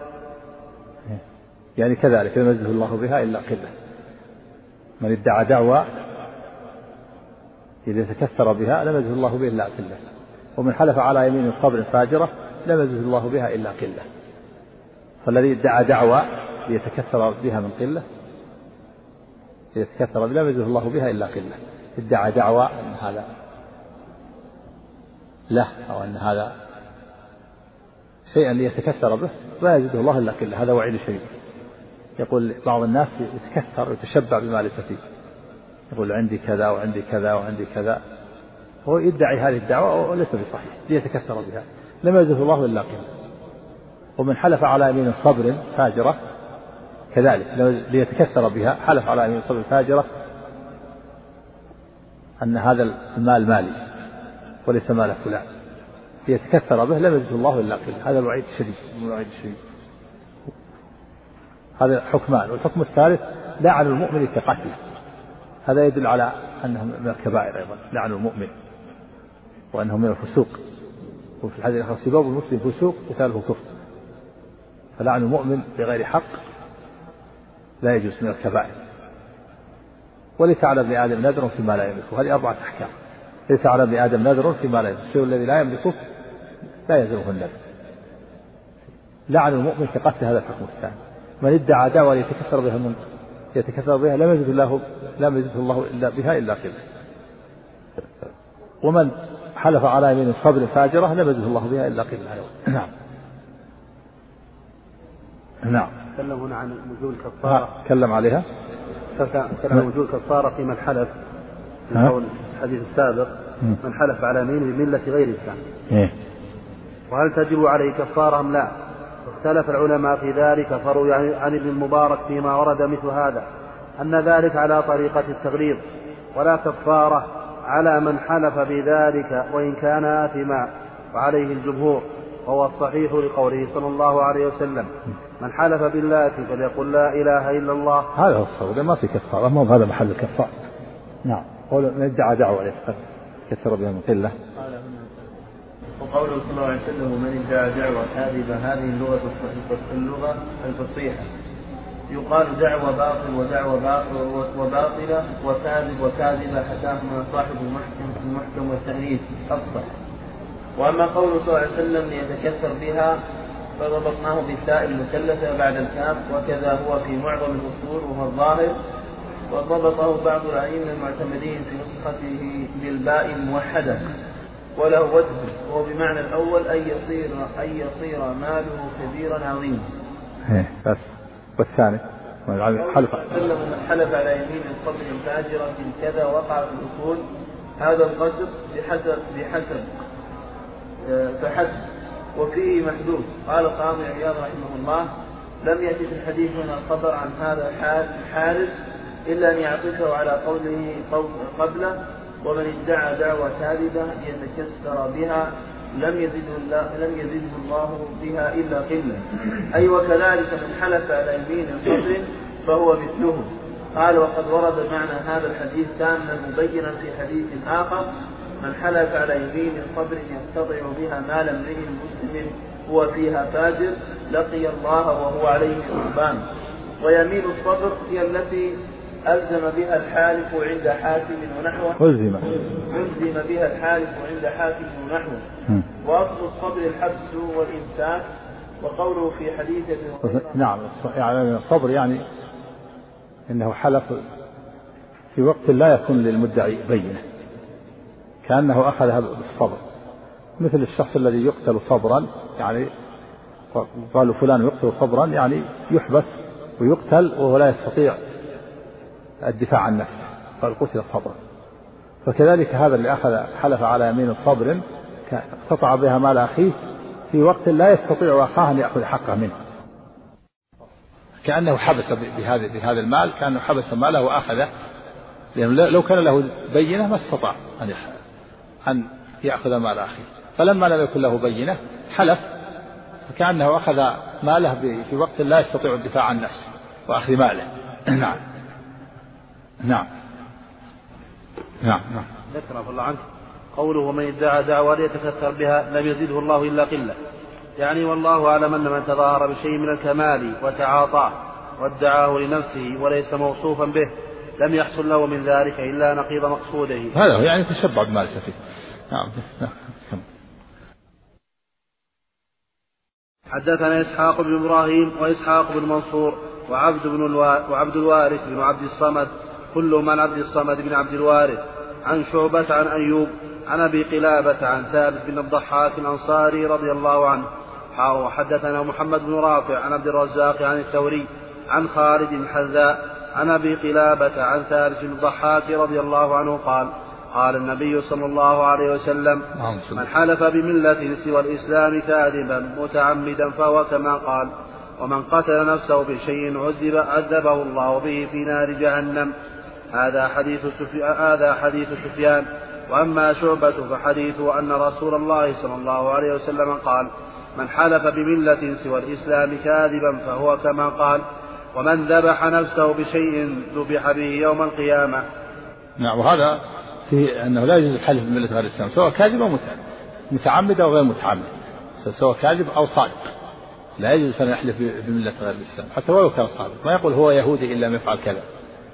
B: يعني كذلك لم يزده الله بها إلا قلة. من ادعى دعوى إذا تكثر بها لم يزده الله بها إلا قلة. ومن حلف على يمين صبر فاجرة لم يزده الله بها إلا قلة. فالذي ادعى دعوى ليتكثر بها من قلة ليتكثر لم يزده الله بها إلا قلة. ادعى دعوى أن هذا له أو أن هذا شيئا ليتكثر به لا يزده الله إلا قلة. هذا وعيد شديد يقول بعض الناس يتكثر ويتشبع بما ليس فيه. يقول عندي كذا وعندي كذا وعندي كذا. هو يدعي هذه الدعوة وليس بصحيح ليتكثر بها. لم يزده الله إلا قلة ومن حلف على يمين صبر فاجرة كذلك. ليتكثر بها حلف على يمين صبر فاجرة أن هذا المال مالي وليس مال فلان. ليتكثر به لم يزده الله إلا قلة هذا الوعيد الشديد. الوعيد الشديد. هذا حكمان. والحكم الثالث لعن المؤمن كقتله هذا يدل على أنه من الكبائر أيضا لعن المؤمن وأنه من الفسوق. وفي الحديث الآخر سباب المسلم فسوق قتاله كفر. فلعن المؤمن بغير حق لا يجوز من الكبائر. وليس على ابن آدم نذر فيما لا يملكه. هذه أربعة أحكام. ليس على ابن آدم نذر فيما لا يملكه. الشيء الذي لا يملكه لا يلزمه النذر. لعن المؤمن كقتل هذا الحكم الثاني. من ادعى دعوة ليتكثر بها من يتكثر بها لم يزد الله لم يزده الله إلا بها إلا قلة ومن حلف على يمين صبر فاجرة لم يزده الله بها إلا قلة نعم.
A: نعم. تكلم هنا عن نزول كفارة
B: تكلم عليها.
A: تكلم عن نزول كفارة في من حلف. قول الحديث السابق. من حلف على يمين بملة غير الإسلام. إيه؟ وهل تجب عليه كفارة أم لا؟ اختلف العلماء في ذلك فروي عن ابن المبارك فيما ورد مثل هذا. أن ذلك على طريقة التغليظ ولا كفارة على من حلف بذلك وإن كان آثما وعليه الجمهور وهو الصحيح لقوله صلى الله عليه وسلم من حلف بالله فليقل لا إله إلا الله.
B: هذا هو الصواب ما في كفارة ما هذا محل الكفارة. نعم قول من ادعى دعوة يتكثر بها من قلة
A: وقوله صلى الله عليه وسلم ومن ادعى دعوة كاذبة هذه اللغة اللغة الفصيحة. يقال دعوة باطل ودعوة باطل وباطلة وكاذب وكاذبة حكاهما صاحب المحكم في المحكم والتأنيث. أفصح. وأما قوله صلى الله عليه وسلم ليتكثر بها فربطناه بالتاء المثلثة بعد الكاف وكذا هو في معظم الأصول وهو الظاهر. وضبطه بعض الأئمة المعتمدين في نسخته بالباء الموحدة. وله وجه وهو بمعنى الأول أن يصير أن يصير ماله كبيرا عظيما.
B: إيه بس. والثاني.
A: حلف. من حلف على يمين صدر فاجرة كذا وقع في الأصول. هذا القدر بحسب بحسب. آه، فحسب. وفيه محدود قال القاضي عياض رحمه الله لم يأتي في الحديث من الخبر عن هذا الحادث إلا أن يعطفه على قوله قبله ومن ادعى دعوى كاذبة يتكسر بها لم يزده الله لم يزده الله بها إلا قلة. أي وكذلك من حلف على يمين صدر فهو مثله. قال وقد ورد معنى هذا الحديث كان مبينا في حديث آخر من حلف على يمين صبر يقتطع بها مال امرئ مسلم هو فيها فاجر لقي الله وهو عليه غضبان ويمين الصبر هي التي ألزم بها الحالف عند حاكم ونحوه.
B: ألزم.
A: ألزم بها الحالف عند حاكم ونحوه. وأصل الصبر الحبس والإمساك وقوله في حديث ابن
B: نعم يعني الصبر يعني إنه حلف في وقت لا يكون للمدعي بينة. كأنه اخذها بالصبر. مثل الشخص الذي يقتل صبرا يعني قالوا فلان يقتل صبرا يعني يحبس ويقتل وهو لا يستطيع الدفاع عن نفسه. قال قتل صبرا فكذلك هذا اللي أخذ حلف على يمين صبر اقتطع بها مال أخيه في وقت لا يستطيع أخاه أن يأخذ حقه منه. كأنه حبس بهذا بهذا المال كأنه حبس ماله وأخذه. لأنه لو كان له بينة ما استطاع أن أن يأخذ مال أخيه. فلما لم يكن له بينة حلف. فكأنه أخذ ماله في وقت لا يستطيع الدفاع عن نفسه وأخذ ماله. *clears throat* نعم. نعم. نعم نعم.
A: ذكر الله عنك قوله ومن ادعى دعوى ليتكثر بها لم يزده الله إلا قلة. يعني والله أعلم أن من تظاهر بشيء من الكمال وتعاطاه وادعاه لنفسه وليس موصوفا به لم يحصل له من ذلك إلا نقيض مقصوده.
B: هذا هو يعني تشبع بما ليس فيه. نعم
A: حدثنا إسحاق بن إبراهيم وإسحاق بن منصور وعبد بن الوارث بن عبد الصمد كل من عبد الصمد بن عبد الوارث عن شعبة عن أيوب عن أبي قلابة عن ثابت بن الضحاك الأنصاري رضي الله عنه وحدثنا محمد بن رافع عن عبد الرزاق عن الثوري عن خالد الحذاء عن أبي قلابة عن ثابت بن الضحاك رضي الله عنه قال قال النبي صلى الله عليه وسلم نعم، من حلف بملة سوى الإسلام كاذبا متعمدا فهو كما قال ومن قتل نفسه بشيء عذب عذبه الله به في نار جهنم هذا حديث سفيان هذا حديث سفيان. وأما شعبة فحديثه أن رسول الله صلى الله عليه وسلم قال من حلف بملة سوى الإسلام كاذبا فهو كما قال ومن ذبح نفسه بشيء ذبح به يوم القيامة.
B: نعم وهذا في أنه لا يجوز الحلف بملة غير الإسلام سواء كاذب أو متعمد. أو غير متعمد سواء كاذب أو صادق. لا يجوز أن يحلف بملة غير الإسلام حتى ولو كان صادق. ما يقول هو يهودي إن لم يفعل كذا.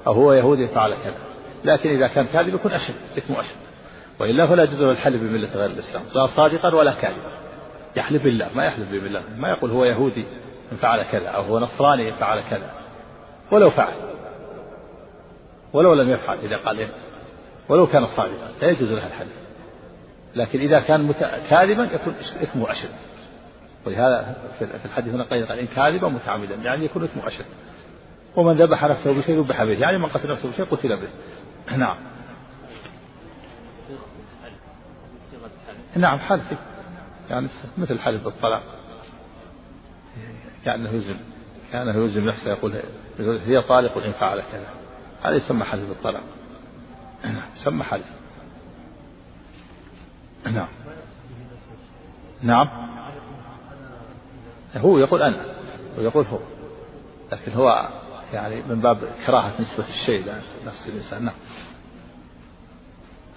B: أو هو يهودي فعل كذا. لكن إذا كان كاذب يكون أشد إثمه أشد. وإلا فلا يجوز الحلف بملة غير الإسلام لا صادقا ولا كاذبا. يحلف بالله ما يحلف بالله. ما يقول هو يهودي فعل كذا أو هو نصراني فعل كذا. ولو فعل. ولو لم يفعل إذا قال إيه؟ ولو كان صادقا لا يجوز له الحلف. لكن إذا كان كاذبا يكون إثمه أشد. ولهذا في الحديث هنا قال إن كاذبا متعمدا يعني يكون إثمه أشد. ومن ذبح نفسه بشيء ذبح به يعني من قتل نفسه بشيء قتل به. نعم. نعم حلف. يعني مثل حلف بالطلاق كأنه يلزم كأنه يلزم نفسه يقول هي طالق إن فعل كذا. هذا يسمى حلف بالطلاق نعم يسمى حلف. نعم. نعم. هو يقول أنا ويقول هو. لكن هو يعني من باب كراهة نسبة الشيء لنفس الإنسان. نعم.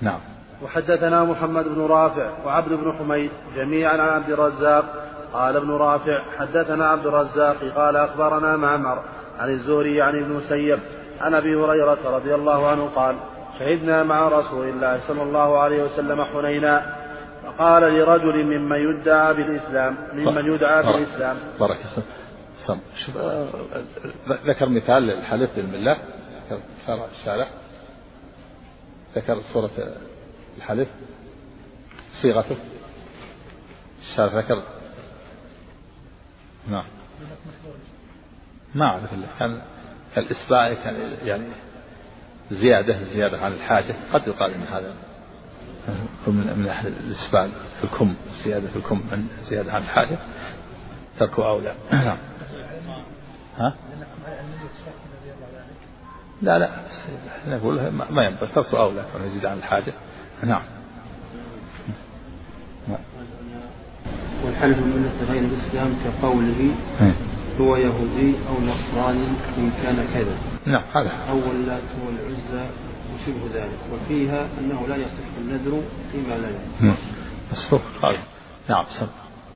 B: نعم.
A: وحدثنا محمد بن رافع وعبد بن حميد جميعا عن عبد الرزاق. قال ابن رافع حدثنا عبد الرزاق قال أخبرنا معمر عن الزهري عن ابن مسيب عن أبي هريرة رضي الله عنه قال شهدنا مع رسول الله صلى الله عليه وسلم حنينا فقال لرجل ممن يدعى بالإسلام ممن يدعى بالإسلام.
B: بارك سم شوف ذكر مثال للحلف بالله ذكر شرع الشارع ذكر صورة الحلف صيغته. الشارع ذكر. نعم. ما أعرف إلا كان الإسباع كان يعني زيادة زيادة عن الحاجة. قد يقال أن هذا من من الإسبال في الكم الزيادة في الكم زيادة عن الحاجة. تركه أولى نعم. ها؟ لا لا نقول ما ينبغي. تركه أولى كما يزيد عن الحاجة. نعم.
C: والحلف من غير الإسلام كقوله هو يهودي أو نصراني إن كان كذا
B: نعم هذا.
C: أو اللات والعزى وشبه ذلك. وفيها أنه لا يصح النذر فيما لا يعلم
B: نعم. قال نعم